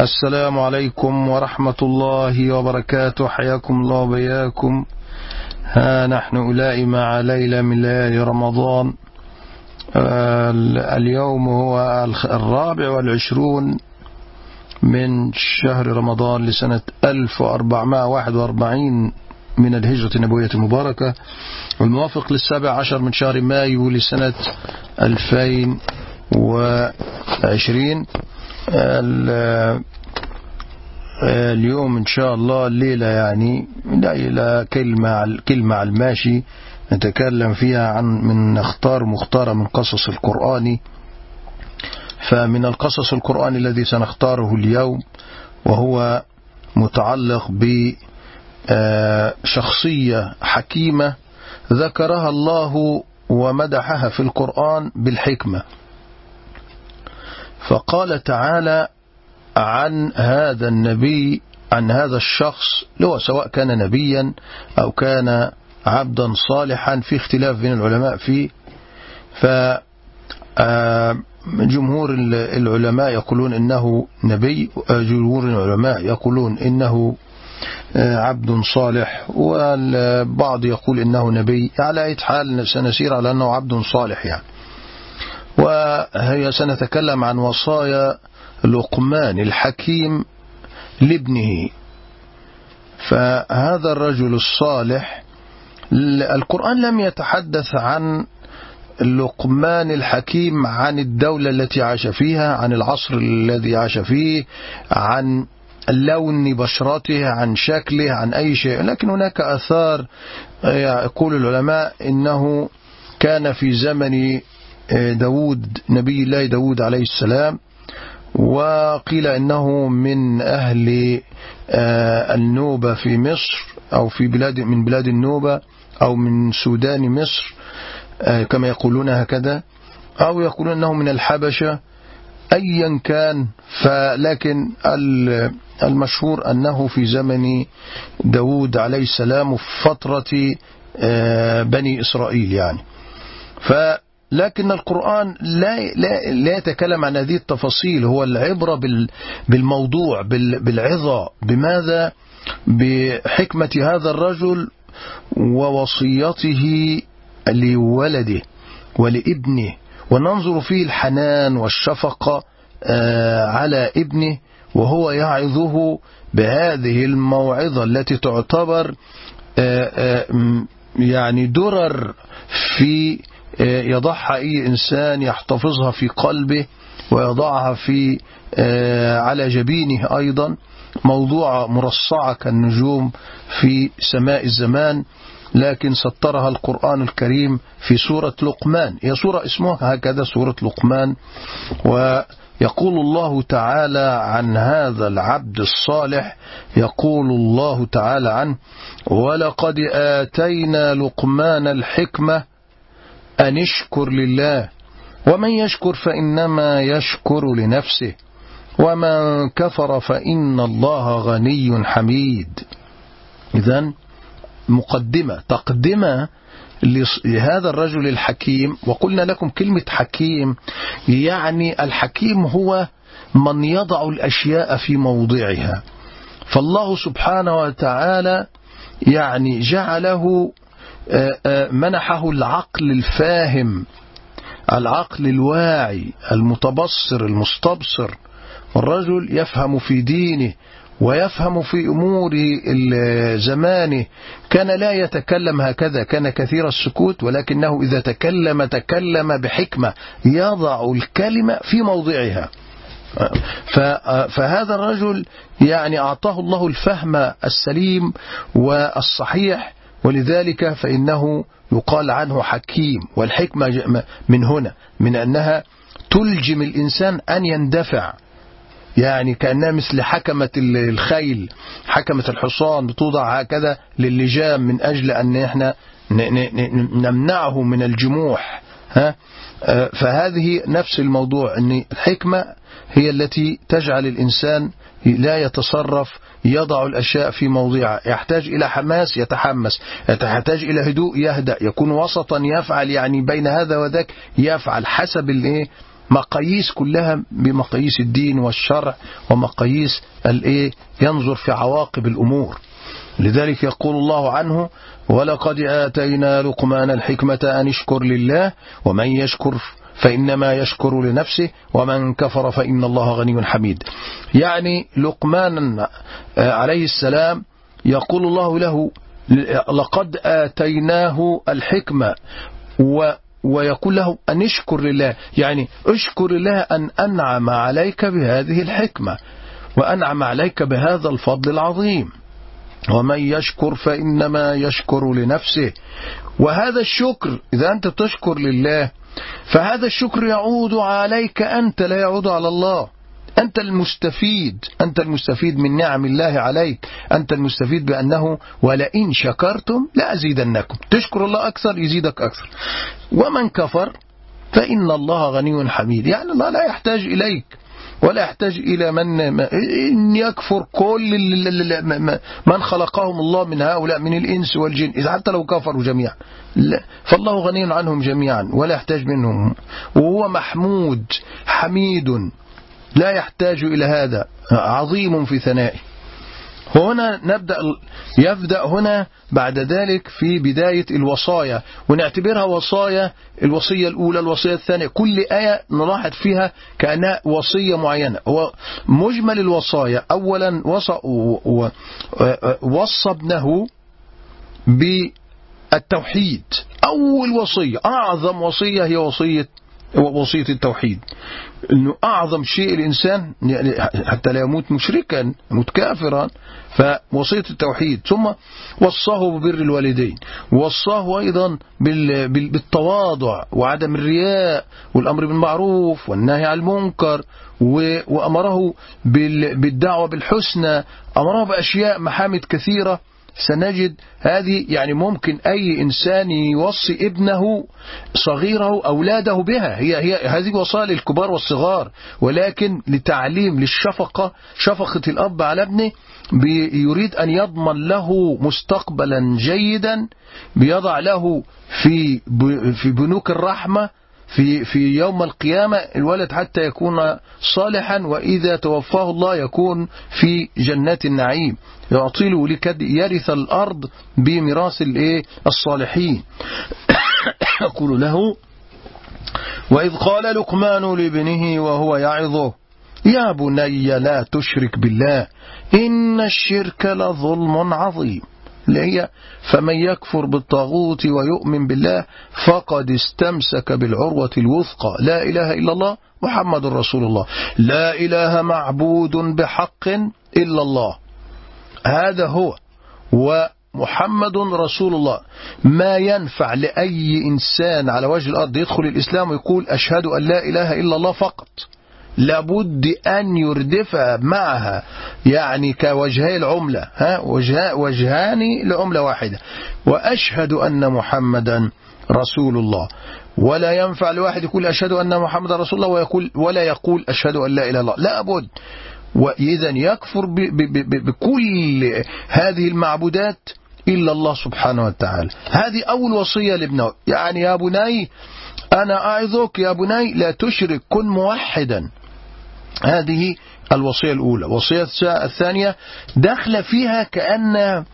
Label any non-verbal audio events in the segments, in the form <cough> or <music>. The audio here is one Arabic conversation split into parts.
السلام عليكم ورحمة الله وبركاته. حياكم الله وبياكم ها نحن أولئك مع ليلة من ليالي رمضان. اليوم هو الرابع والعشرون من شهر رمضان لسنة 1441 من الهجرة النبوية المباركة والموافق للسابع عشر من شهر مايو لسنة 2020 اليوم إن شاء الله الليلة يعني إلى كلمة كلمة على الماشي نتكلم فيها عن من نختار مختارة من قصص القرآن. فمن القصص القرآن الذي سنختاره اليوم وهو متعلق بشخصية حكيمة ذكرها الله ومدحها في القرآن بالحكمة. فقال تعالى عن هذا النبي عن هذا الشخص هو سواء كان نبيا أو كان عبدا صالحا في اختلاف بين العلماء فيه. ف جمهور العلماء يقولون إنه نبي جمهور العلماء يقولون إنه عبد صالح والبعض يقول إنه نبي. على أي حال سنسير على أنه عبد صالح يعني. وهي سنتكلم عن وصايا لقمان الحكيم لابنه. فهذا الرجل الصالح القرآن لم يتحدث عن لقمان الحكيم عن الدولة التي عاش فيها عن العصر الذي عاش فيه عن لون بشرته عن شكله عن أي شيء. لكن هناك أثار يقول العلماء إنه كان في زمن داود نبي الله داود عليه السلام وقيل إنه من أهل النوبة في مصر أو في بلاد من بلاد النوبة أو من سودان مصر كما يقولون هكذا أو يقولون أنه من الحبشة أيا كان. فلكن المشهور أنه في زمن داود عليه السلام فترة بني إسرائيل يعني. لكن القرآن لا, لا, لا يتكلم عن هذه التفاصيل. هو العبرة بالموضوع بالعظة. بماذا؟ بحكمة هذا الرجل ووصيته لولده ولابنه. وننظر فيه الحنان والشفقة على ابنه وهو يعظه بهذه الموعظة التي تعتبر يعني درر في يضعها أي إنسان يحتفظها في قلبه ويضعها في على جبينه أيضا. موضوع مرصعة كالنجوم في سماء الزمان لكن سطرها القرآن الكريم في سورة لقمان. هي سورة اسمها هكذا سورة لقمان. ويقول الله تعالى عن هذا العبد الصالح يقول الله تعالى عنه ولقد آتينا لقمان الحكمة أن اشكر لله ومن يشكر فإنما يشكر لنفسه ومن كفر فإن الله غني حميد. إذا مقدمة تقدمة لهذا الرجل الحكيم وقلنا لكم كلمة حكيم يعني الحكيم هو من يضع الأشياء في موضعها. فالله سبحانه وتعالى يعني جعله منحه العقل الفاهم العقل الواعي المتبصر المستبصر الرجل يفهم في دينه ويفهم في أمور زمانه كان لا يتكلم هكذا كان كثير السكوت ولكنه إذا تكلم تكلم بحكمة يضع الكلمة في موضعها. فهذا الرجل يعني أعطاه الله الفهم السليم والصحيح ولذلك فإنه يقال عنه حكيم والحكمة من هنا من أنها تلجم الإنسان أن يندفع. يعني كأنها مثل حكمة الخيل حكمة الحصان بتوضع هكذا للجام من أجل أن إحنا نمنعه من الجموح. ها؟ فهذه نفس الموضوع أن الحكمة هي التي تجعل الإنسان لا يتصرف يضع الأشياء في موضعها. يحتاج إلى حماس يتحمس. يحتاج إلى هدوء يهدأ. يكون وسطا يفعل يعني بين هذا وذاك يفعل حسب الايه مقاييس كلها بمقاييس الدين والشرع ومقاييس الايه ينظر في عواقب الأمور. لذلك يقول الله عنه ولقد آتينا لقمان الحكمة أن اشكر لله ومن يشكر فإنما يشكر لنفسه ومن كفر فإن الله غني حميد. يعني لقمان عليه السلام يقول الله له لقد آتيناه الحكمة و ويقول له أن اشكر لله. يعني اشكر الله أن أنعم عليك بهذه الحكمة وأنعم عليك بهذا الفضل العظيم. ومن يشكر فإنما يشكر لنفسه. وهذا الشكر إذا أنت تشكر لله فهذا الشكر يعود عليك أنت لا يعود على الله. أنت المستفيد أنت المستفيد من نعم الله عليك. أنت المستفيد بأنه ولئن شكرتم لأزيدنكم. تشكر الله أكثر يزيدك أكثر. ومن كفر فإن الله غني حميد. يعني الله لا يحتاج إليك. ولا يحتاج إلى من إن يكفر كل من خلقهم الله من هؤلاء من الإنس والجن. إذا حتى لو كفروا جميعا. فالله غني عنهم جميعا ولا يحتاج منهم. وهو محمود حميد. لا يحتاج إلى هذا. عظيم في ثنائه. هنا نبدأ يبدأ هنا بعد ذلك في بداية الوصايا ونعتبرها وصايا الوصية الأولى الوصية الثانية. كل آية نلاحظ فيها كأنها وصية معينة. هو مجمل الوصايا. أولا وصى ابنه بالتوحيد. أول وصية أعظم وصية هي وصية وصية التوحيد. أنه أعظم شيء الإنسان يعني حتى لا يموت مشركا يموت كافرا فوصية التوحيد. ثم وصاه ببر الوالدين. وصاه أيضا بالتواضع وعدم الرياء والأمر بالمعروف والنهي عن المنكر وأمره بالدعوة بالحسنى. أمره بأشياء محامد كثيرة. سنجد هذه يعني ممكن أي إنسان يوصي ابنه صغيره أولاده بها. هي, هي هذه وصايا للكبار والصغار. ولكن لتعليم للشفقة شفقة الأب على ابنه يريد أن يضمن له مستقبلا جيدا بيضع له في في بنوك الرحمة في في يوم القيامة الولد حتى يكون صالحا وإذا توفاه الله يكون في جنات النعيم. يعطي له لكي يرث الأرض بميراث الصالحين. <coughs> يقول له وإذ قال لقمان لابنه وهو يعظه يا بني لا تشرك بالله إن الشرك لظلم عظيم. اللي هي فمن يكفر بالطاغوت ويؤمن بالله فقد استمسك بالعروة الوثقى. لا إله إلا الله محمد رسول الله. لا إله معبود بحق إلا الله. هذا هو. ومحمد رسول الله. ما ينفع لأي إنسان على وجه الأرض يدخل الإسلام ويقول أشهد أن لا إله إلا الله فقط. لابد أن يردف معها يعني كوجهي العملة ها وجهان لعملة واحدة. وأشهد أن محمدا رسول الله. ولا ينفع لواحد يقول أشهد أن محمد رسول الله ويقول ولا يقول أشهد أن لا إله إلا الله. لا بد. وإذا يكفر بكل هذه المعبودات إلا الله سبحانه وتعالى. هذه أول وصية لابنه. يعني يا بني أنا أعظك يا بني لا تشرك كن موحدا. هذه الوصية الأولى. الوصية الثانية دخل فيها كأن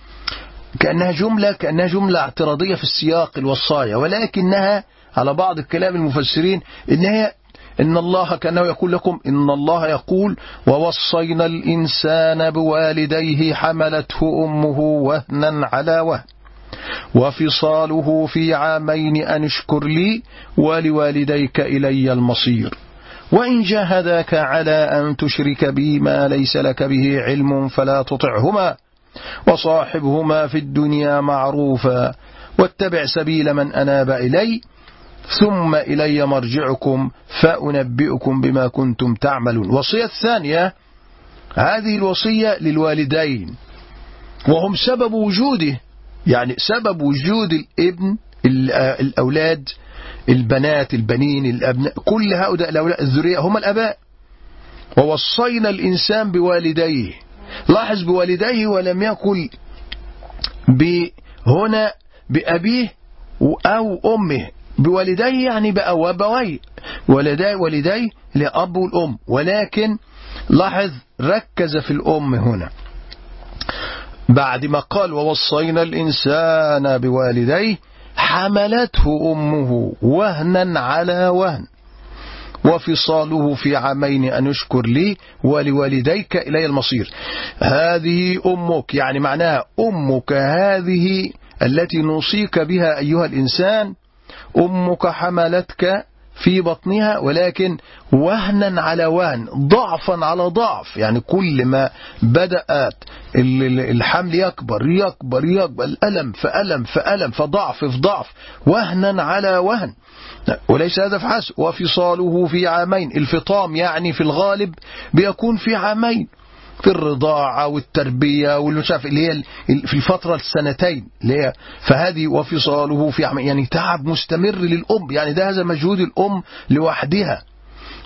كأنها جملة كأنها جملة اعتراضية في السياق الوصايا ولكنها على بعض الكلام المفسرين إن هي إن الله كأنه يقول لكم إن الله يقول ووصينا الإنسان بوالديه حملته أمه وهنا على وهن وفصاله في عامين أن اشكر لي ولوالديك إلي المصير. وإن جاهداك على أن تشرك بي ما ليس لك به علم فلا تطعهما وصاحبهما في الدنيا معروفا واتبع سبيل من أناب إلي ثم إلي مرجعكم فأنبئكم بما كنتم تعملون. وصية الثانية هذه الوصية للوالدين وهم سبب وجوده يعني سبب وجود الابن الأولاد البنات البنين الأبناء كل هؤلاء الأولاد الذرية هم الأباء. ووصينا الإنسان بوالديه. لاحظ بوالديه ولم يقل هنا بأبيه أو أمه. بوالديه يعني بأوابويه ولدي ولدي لأب والأم ولكن لاحظ ركز في الأم هنا. بعد ما قال ووصينا الإنسان بوالديه حملته أمه وهنا على وهن. وفصاله في عامين أن اشكر لي ولوالديك إلي المصير. هذه أمك يعني معناها أمك هذه التي نوصيك بها أيها الإنسان أمك حملتك في بطنها ولكن وهنا على وهن ضعفا على ضعف. يعني كل ما بدأت الحمل يكبر يكبر يكبر الألم فألم فألم فضعف في ضعف وهنا على وهن. وليس هذا فحسب وفصاله في عامين. الفطام يعني في الغالب بيكون في عامين. في الرضاعة والتربية والمشاف اللي هي في الفترة السنتين اللي هي فهذه وفصاله في يعني تعب مستمر للأم. يعني ده هذا مجهود الأم لوحدها.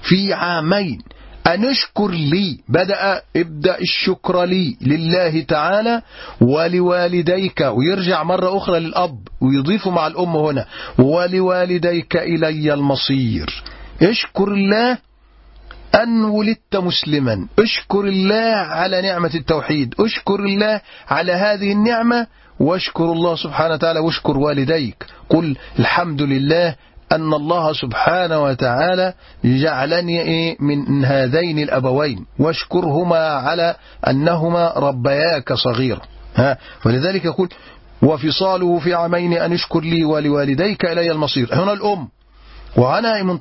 في عامين. أنشكر لي. بدأ ابدأ الشكر لي لله تعالى ولوالديك. ويرجع مرة أخرى للأب. ويضيف مع الأم هنا. ولوالديك إلي المصير. اشكر الله أن ولدت مسلما. اشكر الله على نعمة التوحيد. اشكر الله على هذه النعمة واشكر الله سبحانه وتعالى واشكر والديك. قل الحمد لله أن الله سبحانه وتعالى جعلني من هذين الأبوين. واشكرهما على أنهما ربياك صغيرا. ها ولذلك يقول وفصاله في عامين أن اشكر لي ولوالديك إلي المصير. هنا الأم. وأنا من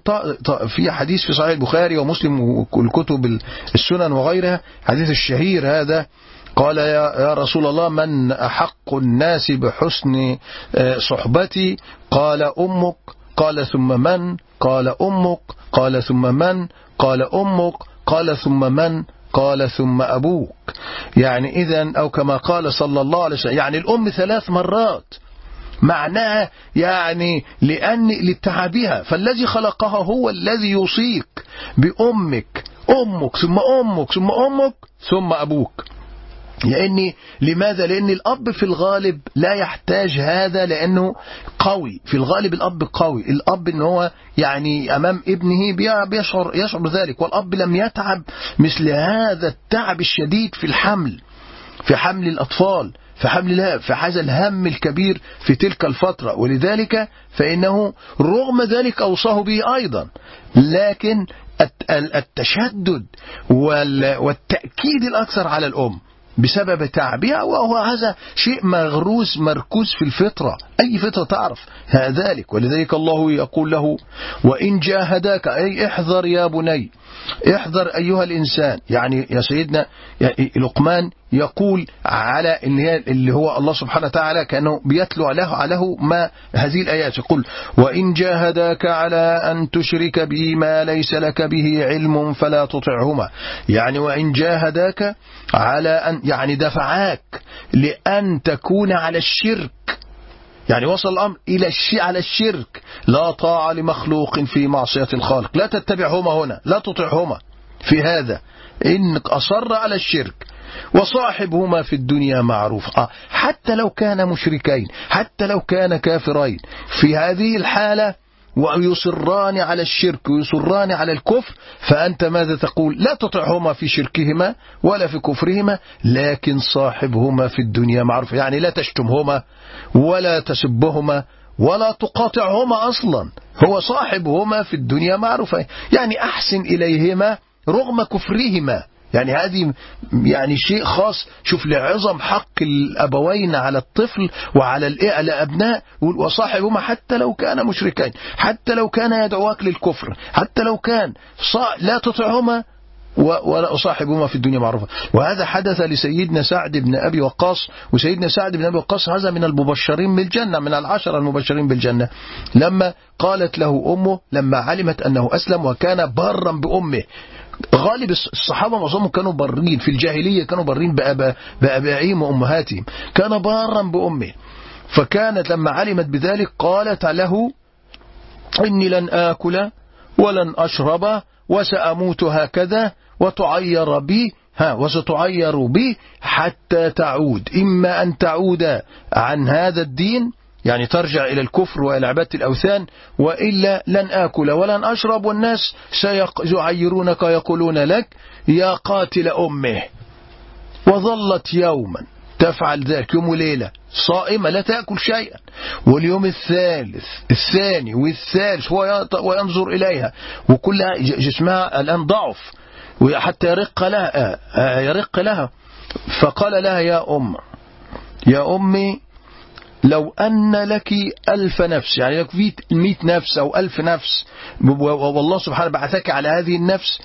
في حديث في صحيح البخاري ومسلم والكتب السنن وغيرها حديث الشهير هذا قال يا رسول الله من أحق الناس بحسن صحبتي؟ قال أمك. قال ثم من؟ قال أمك. قال ثم من؟ قال أمك. قال ثم من؟ قال ثم أبوك. يعني إذا أو كما قال صلى الله عليه وسلم يعني الأم ثلاث مرات معناها يعني لأن لتعبها فالذي خلقها هو الذي يوصيك بأمك أمك ثم أمك ثم أمك ثم أبوك. لأن لماذا؟ لأن الأب في الغالب لا يحتاج هذا لأنه قوي. في الغالب الأب قوي. الأب إن هو يعني أمام ابنه بيشعر يشعر بذلك والأب لم يتعب مثل هذا التعب الشديد في الحمل في حمل الأطفال. في حمل الله في هذا الهم الكبير في تلك الفترة. ولذلك فإنه رغم ذلك أوصاه به أيضا. لكن التشدد والتأكيد الأكثر على الأم بسبب تعبها وهو هذا شيء مغروس مركوز في الفطرة. أي فطرة تعرف ذلك؟ ولذلك الله يقول له وإن جاهداك أي احذر يا بني احذر أيها الإنسان. يعني يا سيدنا لقمان يقول على اللي هو الله سبحانه وتعالى كأنه بيتلو له له ما هذه الآيات. يقول وإن جاهداك على أن تشرك بي ما ليس لك به علم فلا تطعهما. يعني وإن جاهداك على أن يعني دفعاك لأن تكون على الشرك. يعني وصل الأمر إلى الشيء على الشرك. لا طاعة لمخلوق في معصية الخالق. لا تتبعهما هنا. لا تطعهما في هذا. إنك أصر على الشرك وصاحبهما في الدنيا معروف. آه حتى لو كان مشركين حتى لو كان كافرين. في هذه الحالة ويصران على الشرك ويصران على الكفر فأنت ماذا تقول؟ لا تطعهما في شركهما ولا في كفرهما لكن صاحبهما في الدنيا معروف. يعني لا تشتمهما ولا تسبهما ولا تقاطعهما أصلا. هو صاحبهما في الدنيا معروف. يعني أحسن إليهما رغم كفرهما. يعني هذه يعني شيء خاص. شوف لعظم حق الأبوين على الطفل وعلى الأبناء وصاحبهما حتى لو كان مشركين. حتى لو كان يدعواك للكفر. حتى لو كان لا تطعهما ولا أصاحبهما في الدنيا معروفة. وهذا حدث لسيدنا سعد بن أبي وقاص. وسيدنا سعد بن أبي وقاص هذا من المبشرين بالجنة من العشر المبشرين بالجنة. لما قالت له أمه لما علمت أنه أسلم وكان بارا بأمه. غالب الصحابة معظمهم كانوا برين في الجاهلية كانوا برين بأبا بأبائهم وأمهاتهم. كان بارا بأمه. فكانت لما علمت بذلك قالت له إني لن آكل ولن أشرب وسأموت هكذا وتعير بي ها وستعير بي حتى تعود. إما أن تعود عن هذا الدين يعني ترجع إلى الكفر وإلى عبادة الأوثان وإلا لن آكل ولن أشرب والناس سيعيرونك ويقولون لك يا قاتل أمه وظلت يوما تفعل ذلك يوم وليلة صائمة لا تأكل شيئا واليوم الثالث الثاني والثالث وينظر إليها وكلها جسمها الآن ضعف وحتى يرق لها يرق لها. فقال لها يا أم يا أمي لو أن لك ألف نفس يعني لك مئة نفس أو ألف نفس والله سبحانه بعثك على هذه النفس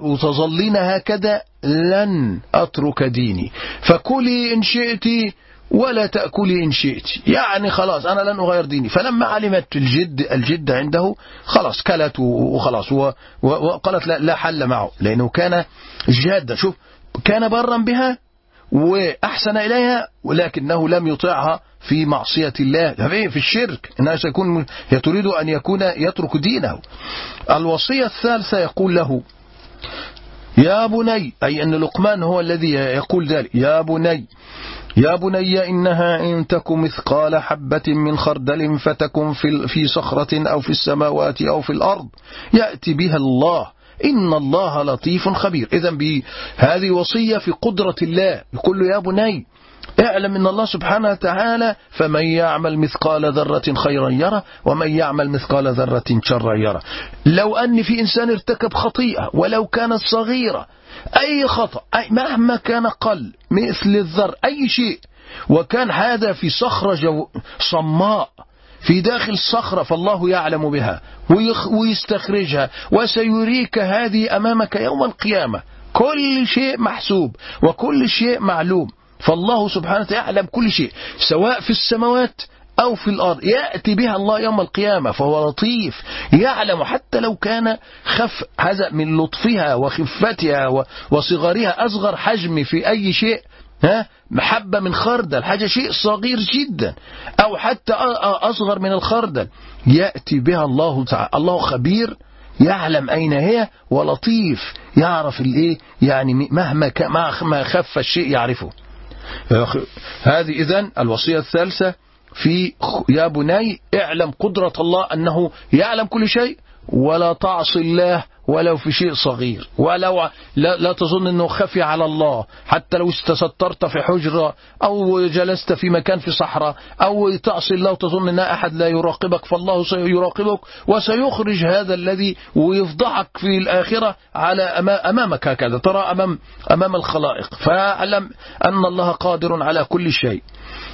وتظلين هكذا لن أترك ديني. فكلي إن شئت ولا تأكلي إن شئت. يعني خلاص أنا لن أغير ديني. فلما علمت الجد الجد عنده خلاص كلت وخلاص وقالت لا, حل معه لأنه كان جادا. شوف كان برا بها وأحسن إليها ولكنه لم يطيعها في معصية الله. في الشرك. إنها سيكون هي تريد أن يكون يترك دينه. الوصية الثالثة يقول له يا بني أي أن لقمان هو الذي يقول ذلك يا بني يا بني إنها إن تك مثقال حبة من خردل فتكن في, في صخرة أو في السماوات أو في الأرض. يأتي بها الله. إن الله لطيف خبير. إذا هذه وصية في قدرة الله. يقول له يا بني اعلم ان الله سبحانه وتعالى فمن يعمل مثقال ذرة خيرا يرى ومن يعمل مثقال ذرة شرا يرى لو أن في إنسان ارتكب خطيئة ولو كانت صغيرة أي خطأ أي مهما كان قل مثل الذر أي شيء وكان هذا في صخرة جو صماء في داخل الصخرة فالله يعلم بها ويستخرجها وسيريك هذه أمامك يوم القيامة. كل شيء محسوب وكل شيء معلوم. فالله سبحانه وتعالى يعلم كل شيء سواء في السماوات أو في الأرض يأتي بها الله يوم القيامة فهو لطيف يعلم حتى لو كان خف هذا من لطفها وخفتها وصغرها أصغر حجم في أي شيء ها؟ محبة من خردل حاجة شيء صغير جدا أو حتى أصغر من الخردل يأتي بها الله تعالى الله خبير يعلم أين هي ولطيف يعرف الإيه؟ يعني مهما ما خف الشيء يعرفه. هذه إذن الوصية الثالثة في يا بني اعلم قدرة الله أنه يعلم كل شيء ولا تعصي الله ولو في شيء صغير. ولو لا, لا تظن أنه خفي على الله. حتى لو استسترت في حجرة أو جلست في مكان في صحراء أو تعصي الله وتظن أن أحد لا يراقبك فالله سيراقبك وسيخرج هذا الذي ويفضحك في الآخرة على أمامك هكذا. ترى أمام, أمام الخلائق. فاعلم أن الله قادر على كل شيء.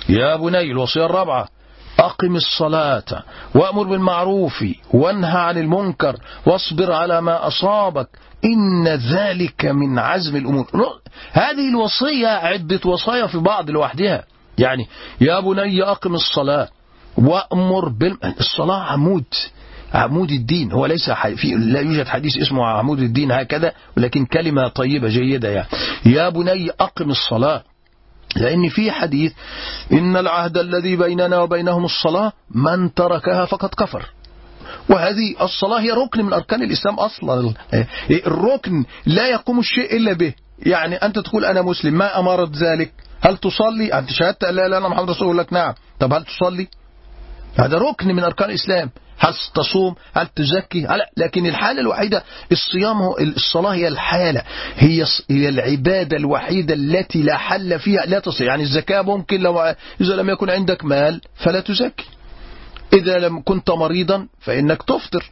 يا بني الوصية الرابعة. أقم الصلاة وأمر بالمعروف وانهى عن المنكر واصبر على ما أصابك. إن ذلك من عزم الأمور. هذه الوصية عدة وصايا في بعض لوحدها. يعني يا بني أقم الصلاة وأمر بالصلاة عمود عمود الدين. هو ليس في لا يوجد حديث اسمه عمود الدين هكذا ولكن كلمة طيبة جيدة يعني. يا بني أقم الصلاة لأن في حديث إن العهد الذي بيننا وبينهم الصلاة من تركها فقد كفر. وهذه الصلاة هي ركن من أركان الإسلام أصلا. الركن لا يقوم الشيء إلا به. يعني أنت تقول أنا مسلم ما أمرت ذلك؟ هل تصلي؟ أنت شهدت لا لا أنا محمد رسول الله؟ نعم. طب هل تصلي؟ هذا ركن من أركان الإسلام. هل تصوم؟ هل تزكي؟ لا لكن الحالة الوحيدة الصيام هو الصلاة هي الحالة. هي هي العبادة الوحيدة التي لا حل فيها لا تصل يعني الزكاة ممكن لو إذا لم يكن عندك مال فلا تزكي. إذا لم كنت مريضا فإنك تفطر.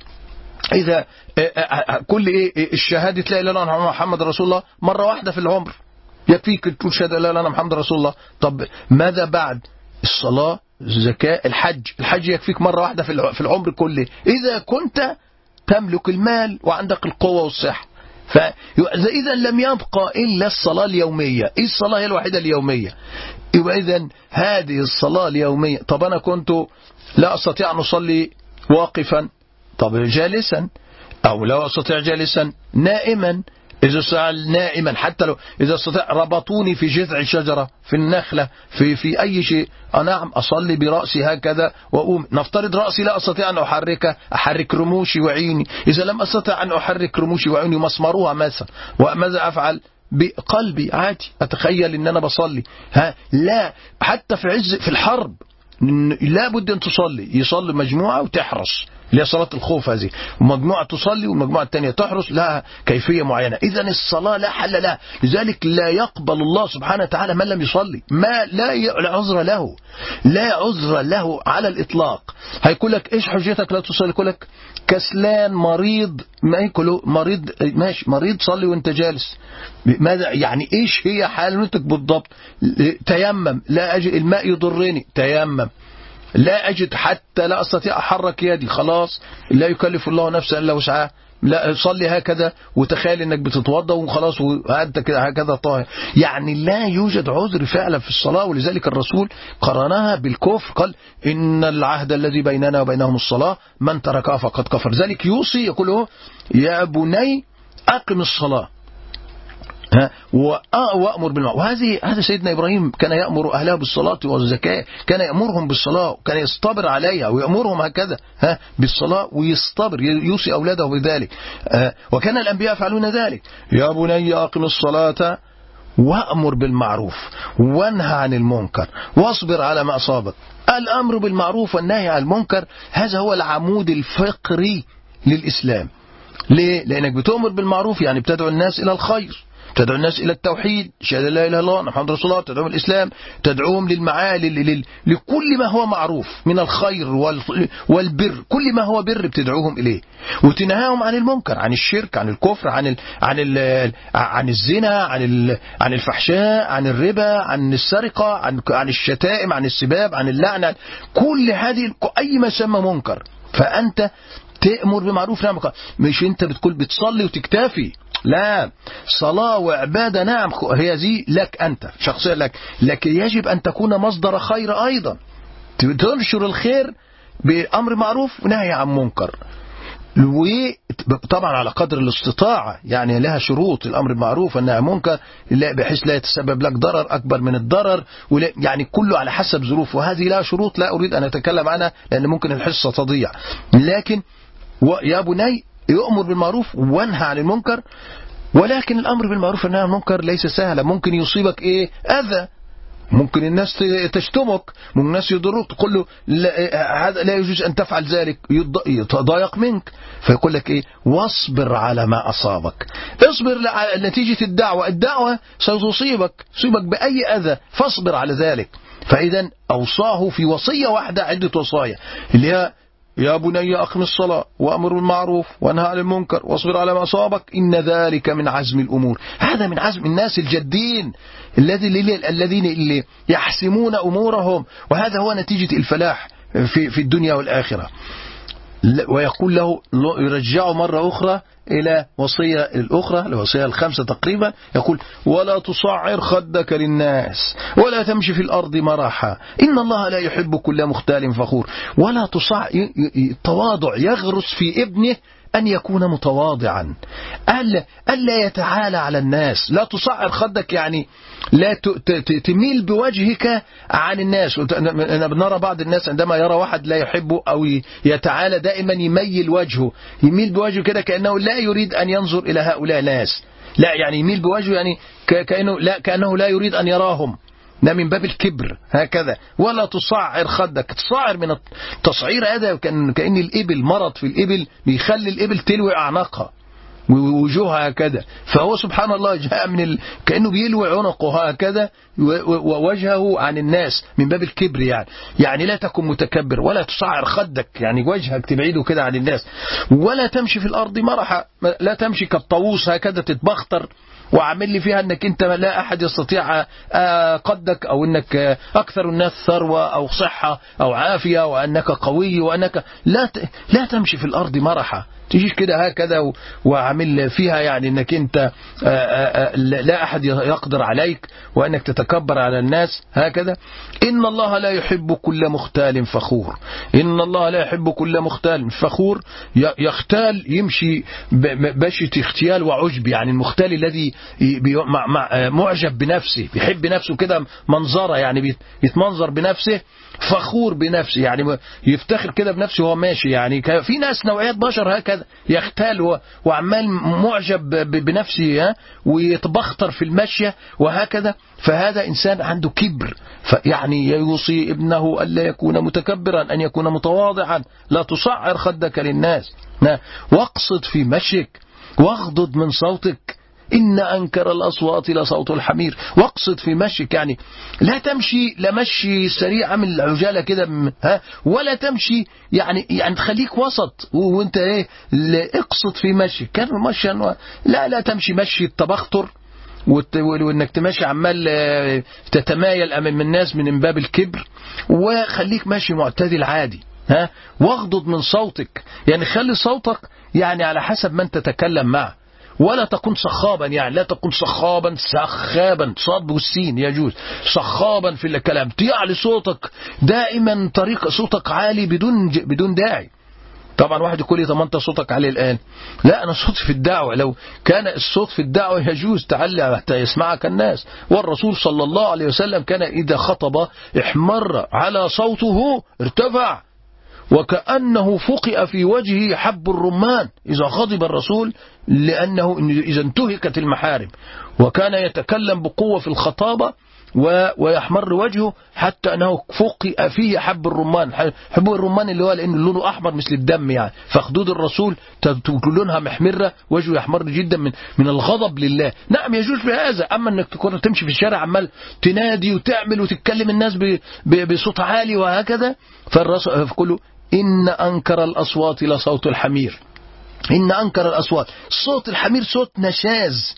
إذا كل إيه الشهادة لا إله إلا الله محمد رسول الله مرة واحدة في العمر. يكفيك تقول شهادة لا إله إلا محمد رسول الله. طب ماذا بعد؟ الصلاة الزكاة الحج. الحج يكفيك مرة واحدة في العمر كله. إذا كنت تملك المال وعندك القوة والصحة. فإذا لم يبقى إلا الصلاة اليومية. إيه الصلاة هي الوحيدة اليومية؟ يبقى إذا هذه الصلاة اليومية. طب أنا كنت لا أستطيع أن أصلي واقفا. طب جالسا. أو لا أستطيع جالسا. نائما. إذا سأل نائما حتى لو إذا استطاع ربطوني في جذع شجرة في النخلة في في أي شيء. نعم أصلي برأسي هكذا وأقوم. نفترض رأسي لا أستطيع أن أحركه أحرك رموشي وعيني إذا لم أستطع أن أحرك رموشي وعيني مسمروها مثلا. وماذا أفعل؟ بقلبي عادي. أتخيل أن أنا بصلي. ها لا. حتى في عز في الحرب لابد أن تصلي. يصلي مجموعة وتحرص اللي هي صلاة الخوف هذه. ومجموعة تصلي والمجموعة الثانية تحرس لها كيفية معينة. إذا الصلاة لا حل لها. لذلك لا يقبل الله سبحانه وتعالى من لم يصلي. ما لا عذر له. لا عذر له على الإطلاق. هيقول لك إيش حجتك لا تصلي؟ يقول لك كسلان مريض. ما يقولوا مريض ماشي مريض صلي وأنت جالس. ماذا؟ يعني إيش هي حالتك بالضبط؟ تيمم. لا أجل الماء يضرني. تيمم. لا أجد حتى لا أستطيع أحرك يدي. خلاص لا يكلف الله نفسا إلا وسعها. لا صلي هكذا وتخيل إنك بتتوضأ وخلاص وأنت كده هكذا طاهر. يعني لا يوجد عذر فعلا في الصلاة ولذلك الرسول قرنها بالكفر قال إن العهد الذي بيننا وبينهم الصلاة من تركها فقد كفر. ذلك يوصي يقول يا بني أقم الصلاة. ها وأمر بالمعروف. وهذه هذا سيدنا إبراهيم كان يأمر أهله بالصلاة والزكاة كان يأمرهم بالصلاة وكان يصطبر عليها ويأمرهم هكذا ها بالصلاة ويصطبر يوصي أولاده بذلك وكان الأنبياء يفعلون ذلك. يا بني أقم الصلاة وأمر بالمعروف وانهى عن المنكر واصبر على ما أصابك. الأمر بالمعروف والنهي عن المنكر هذا هو العمود الفقري للإسلام. ليه؟ لأنك بتؤمر بالمعروف يعني بتدعو الناس إلى الخير. تدعو الناس إلى التوحيد شهادة لا إله إلا الله محمد رسول الله تدعوهم الإسلام تدعوهم للمعالي لكل ما هو معروف من الخير والبر كل ما هو بر بتدعوهم إليه. وتنهاهم عن المنكر عن الشرك عن الكفر عن ال عن ال عن الزنا عن ال عن الفحشاء عن الربا عن السرقة عن عن الشتائم عن السباب عن اللعنة. كل هذه أي ما سمى منكر فأنت تأمر بمعروف نعم مش انت بتقول بتصلي وتكتفي. لا. صلاة وعبادة نعم. هي دي لك أنت شخصيا لك. لكن يجب أن تكون مصدر خير أيضا. تنشر الخير بأمر معروف ونهي عن منكر. وطبعا على قدر الاستطاعة يعني لها شروط. الأمر بالمعروف والنهي عن منكر بحيث لا يتسبب لك ضرر أكبر من الضرر. يعني كله على حسب ظروف وهذه لها شروط لا أريد أن أتكلم عنها لأن ممكن الحصة تضيع. لكن يا بني يؤمر بالمعروف وانهى عن المنكر ولكن الأمر بالمعروف والنهي عن المنكر ليس سهلا. ممكن يصيبك إيه؟ أذى. ممكن الناس تشتمك. ممكن الناس يضروك تقول له لا, لا يجوز أن تفعل ذلك. يتضايق منك. فيقول لك إيه؟ واصبر على ما أصابك. اصبر نتيجة الدعوة. الدعوة ستصيبك. تصيبك بأي أذى. فاصبر على ذلك. فإذا أوصاه في وصية واحدة عدة وصايا اللي هي يا بني أقم الصلاة وأمر بالمعروف وأنهى عن المنكر واصبر على ما أصابك إن ذلك من عزم الأمور. هذا من عزم الناس الجادين الذين اللي يحسمون أمورهم وهذا هو نتيجة الفلاح في في الدنيا والآخرة. ويقول له يرجعه مرة أخرى إلى وصية الأخرى الوصية الخامسة تقريبا يقول ولا تصعر خدك للناس ولا تمشي في الأرض مرحا إن الله لا يحب كل مختال فخور. ولا تصعر التواضع يغرس في ابنه أن يكون متواضعا. ألا, ألا يتعالى على الناس. لا تصعر خدك يعني. لا تميل بوجهك عن الناس. بنرى بعض الناس عندما يرى واحد لا يحبه أو يتعالى دائما يميل وجهه. يميل بوجهه كده كأنه لا يريد أن ينظر إلى هؤلاء الناس. لا يعني يميل بوجهه يعني كأنه لا, كأنه لا يريد أن يراهم. ده من باب الكبر هكذا. ولا تصعر خدك. تصعر من التصعير هذا كان كأن الإبل مرض في الإبل بيخلي الإبل تلوي أعناقها. ووجوهها هكذا. فهو سبحان الله جاء من ال... كأنه بيلوي عنقه هكذا ووجهه عن الناس من باب الكبر يعني. يعني لا تكن متكبر ولا تصعر خدك. يعني وجهك تبعيده كده عن الناس. ولا تمشي في الأرض مرحا لا تمشي كالطاووس هكذا تتبختر. وعامل لي فيها انك انت لا احد يستطيع قدك أو انك أكثر الناس ثروة أو صحة أو عافية وانك قوي وانك لا لا تمشي في الأرض مرحا. تجيش كده هكذا وعامل فيها يعني إنك أنت لا أحد يقدر عليك وأنك تتكبر على الناس هكذا. إن الله لا يحب كل مختال فخور. إن الله لا يحب كل مختال فخور. يختال يمشي بشة اختيال وعجب يعني المختال الذي معجب بنفسه بيحب نفسه كده منظرة يعني يتمنظر بنفسه فخور بنفسه يعني يفتخر كده بنفسه وهو ماشي. يعني في ناس نوعيات بشر هكذا. يختال وعمال معجب بنفسه ويتبختر في المشية وهكذا. فهذا إنسان عنده كبر. يعني يوصي ابنه ألا يكون متكبرا أن يكون متواضعا. لا تصعر خدك للناس. واقصد في مشيك واغضض من صوتك. إن أنكر الأصوات لصوت الحمير. واقصد في مشيك يعني. لا تمشي لا مشي سريع من العجالة كده ها ولا تمشي يعني يعني خليك وسط. وانت إيه اقصد في مشيك. كان مشي لا لا تمشي. مشي التبختر وإنك تمشي عمال آه، تتمايل أمام الناس من باب الكبر. وخليك ماشي معتدل عادي ها. واغضض من صوتك. يعني خلي صوتك يعني على حسب من تتكلم معه. ولا تكن صخابا يعني لا تكن صخابا سخابا صاد والسين يجوز صخابا في الكلام. تعلي صوتك دائما طريق صوتك عالي بدون بدون داعي. طبعا واحد يقول لي طب أنت صوتك عالي الآن. لا أنا صوتي في الدعوة. لو كان الصوت في الدعوة يجوز تعلي حتى يسمعك الناس. والرسول صلى الله عليه وسلم كان إذا خطب احمر على صوته ارتفع. وكأنه فقئ في وجهه حب الرمان. إذا غضب الرسول لأنه إذا انتهكت المحارم وكان يتكلم بقوة في الخطابة ويحمر وجهه حتى أنه فقئ فيه حب الرمان. حب الرمان اللي هو لأنه لونه أحمر مثل الدم يعني. فخدود الرسول لونها محمرة وجهه يحمر جدا من من الغضب لله. نعم يجوز بهذا أما أنك تكون تمشي في الشارع عمال تنادي وتعمل وتتكلم الناس بصوت عالي وهكذا فالرسول كله إن أنكر الأصوات لصوت الحمير. إن أنكر الأصوات. صوت الحمير صوت نشاز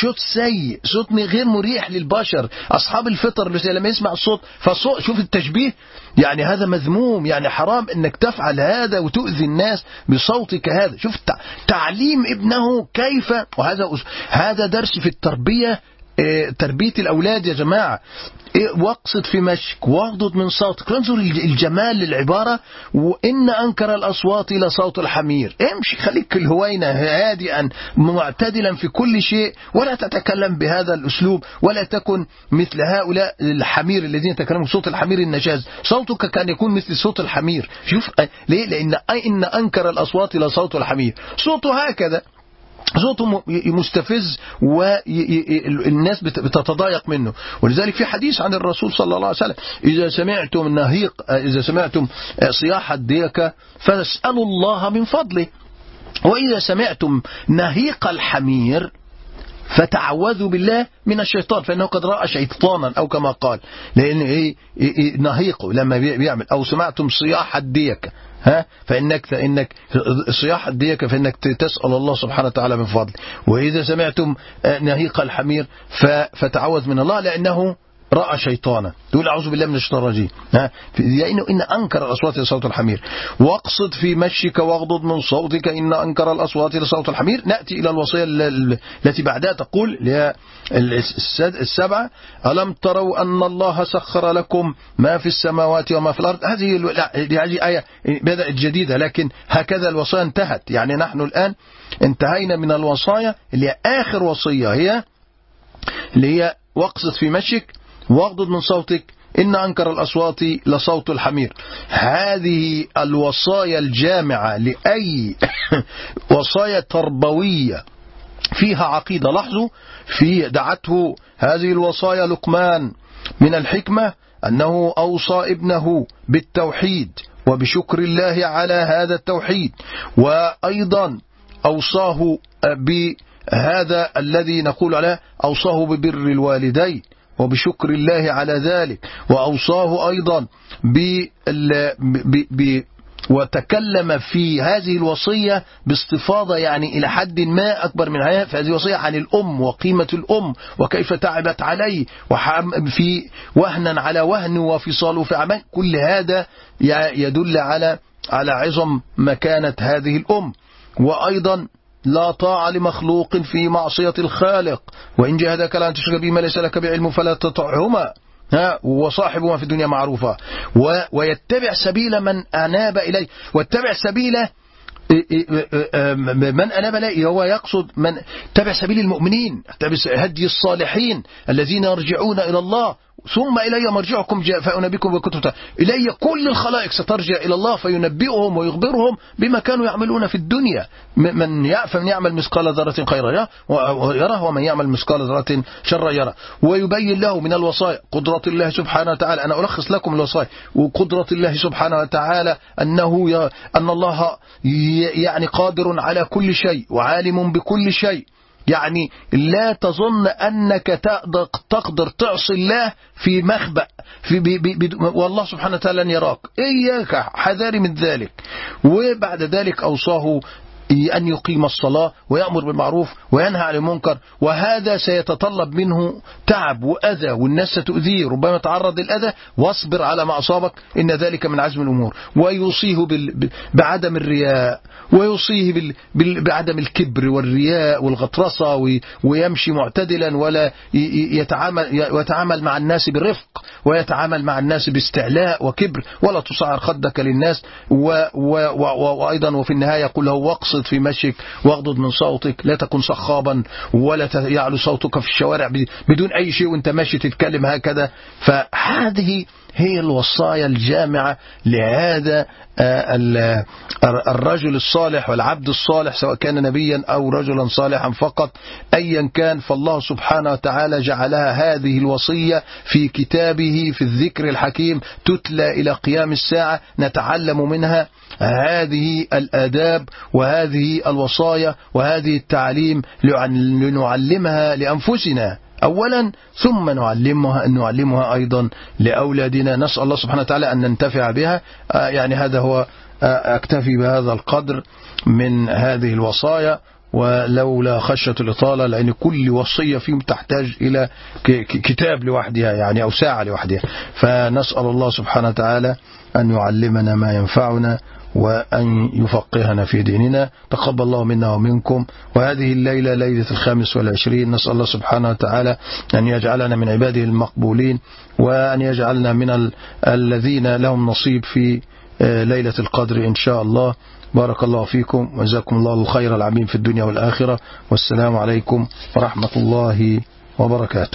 صوت سيء صوت غير مريح للبشر. أصحاب الفطر لما يسمع الصوت فصوت شوف التشبيه. يعني هذا مذموم يعني حرام إنك تفعل هذا وتؤذي الناس بصوتك هذا. شوف تعليم ابنه كيف وهذا هذا درس في التربية تربية الأولاد يا جماعة. إيه، واقصد في مشك واغضض من صوتك. انظر الجمال للعبارة وإن أنكر الأصوات إلى صوت الحمير. امشي خليك الهوينة هادئا معتدلا في كل شيء. ولا تتكلم بهذا الأسلوب ولا تكن مثل هؤلاء الحمير الذين يتكلمون صوت الحمير النجاز. صوتك كان يكون مثل صوت الحمير. شوف ليه؟ لأن إن أنكر الأصوات إلى صوت الحمير. صوته هكذا. صوته مستفز والناس بتتضايق منه. ولذلك في حديث عن الرسول صلى الله عليه وسلم إذا سمعتم نهيق إذا سمعتم صياح الديكة فاسألوا الله من فضله. وإذا سمعتم نهيق الحمير فتعوذوا بالله من الشيطان. فإنه قد رأى شيطانا أو كما قال. لأن إيه, إيه, إيه؟ نهيقه لما بيعمل. أو سمعتم صياح الديكة ها؟ فإنك فإنك صياح الديك فإنك تسأل الله سبحانه وتعالى من فضله. وإذا سمعتم نهيق الحمير فتعوذ من الله لأنه رأى شيطانا. تقول أعوذ بالله من الشيطان الرجيم. لأنه إن أنكر الأصوات لصوت الحمير. واقصد في مشيك واغضض من صوتك إن أنكر الأصوات لصوت الحمير. نأتي إلى الوصية التي بعدها تقول السبعة ألم تروا أن الله سخر لكم ما في السماوات وما في الأرض؟ هذه هذه آية بدأت جديدة لكن هكذا الوصايا انتهت. يعني نحن الآن انتهينا من الوصايا اللي آخر وصية هي اللي هي واقصد في مشيك واغضض من صوتك. إن أنكر الأصوات لصوت الحمير. هذه الوصايا الجامعة لأي <coughs> وصايا تربوية. فيها عقيدة. لاحظوا في دعته هذه الوصايا لقمان من الحكمة أنه أوصى ابنه بالتوحيد وبشكر الله على هذا التوحيد. وأيضا أوصاه بهذا الذي نقول عليه أوصاه ببر الوالدين. وبشكر الله على ذلك. وأوصاه أيضا ب وتكلم في هذه الوصية باستفاضة يعني إلى حد ما أكبر من هذه الوصية عن الأم وقيمة الأم وكيف تعبت عليه في وهنا على وهن وفصال في أعمال. كل هذا يدل على على عظم مكانة هذه الأم. وأيضا لا طاعة لمخلوق في معصية الخالق. وإن جهدك لأن تشرك بما ليس لك بعلم فلا تطعهما. ها وصاحبهما في الدنيا معروفة. ويتبع سبيل من أناب إليه. واتبع سبيل من أناب إليه. هو يقصد من تبع سبيل المؤمنين. هدي الصالحين الذين يرجعون إلى الله. ثم إلي مرجعكم فأنبئكم كنتم إلي كل الخلائق سترجع إلى الله فينبئهم ويخبرهم بما كانوا يعملون في الدنيا. من يعمل مثقال ذرة خيرا يره ومن يعمل مثقال ذرة شرا يره ويبين له من الوصايا قدرة الله سبحانه وتعالى أنا ألخص لكم الوصايا. وقدرة الله سبحانه وتعالى أنه أن الله يعني قادر على كل شيء وعالم بكل شيء. يعني لا تظن أنك تقدر تعصي الله في مخبأ في بي بي والله سبحانه وتعالى يراك. إياك حذاري من ذلك. وبعد ذلك أوصاه أن يقيم الصلاة ويأمر بالمعروف وينهى عن المنكر وهذا سيتطلب منه تعب وأذى والناس ستؤذيه ربما تعرض للأذى واصبر على ما أصابك إن ذلك من عزم الأمور. ويوصيه بعدم الرياء ويوصيه بعدم الكبر والرياء والغطرسة ويمشي معتدلا ولا يتعامل, يتعامل مع الناس برفق ويتعامل مع الناس باستعلاء وكبر ولا تصعر خدك للناس. وأيضا وفي النهاية يقول له واقصد في مشيك واغضض من صوتك لا تكن صخابا ولا يعلو صوتك في الشوارع بدون أي شيء وانت ماشي تتكلم هكذا. فهذه هي الوصايا الجامعة لهذا الرجل الصالح والعبد الصالح سواء كان نبيا أو رجلا صالحا فقط أيا كان فالله سبحانه وتعالى جعلها هذه الوصية في كتابه في الذكر الحكيم تتلى إلى قيام الساعة نتعلم منها هذه الآداب وهذه الوصايا وهذه التعليم لنعلمها لأنفسنا. أولا ثم نعلمها نعلمها أيضا لأولادنا. نسأل الله سبحانه وتعالى أن ننتفع بها. يعني هذا هو أكتفي بهذا القدر من هذه الوصايا. ولولا خشية الإطالة لأن كل وصية فيهم تحتاج إلى كتاب لوحدها يعني أو ساعة لوحدها. فنسأل الله سبحانه وتعالى أن يعلمنا ما ينفعنا وأن يفقهنا في ديننا. تقبل الله منا ومنكم. وهذه الليلة ليلة الخامس والعشرين نسأل الله سبحانه وتعالى أن يجعلنا من عباده المقبولين وأن يجعلنا من الذين لهم نصيب في ليلة القدر إن شاء الله. بارك الله فيكم وجزاكم الله الخير العميم في الدنيا والآخرة. والسلام عليكم ورحمة الله وبركاته.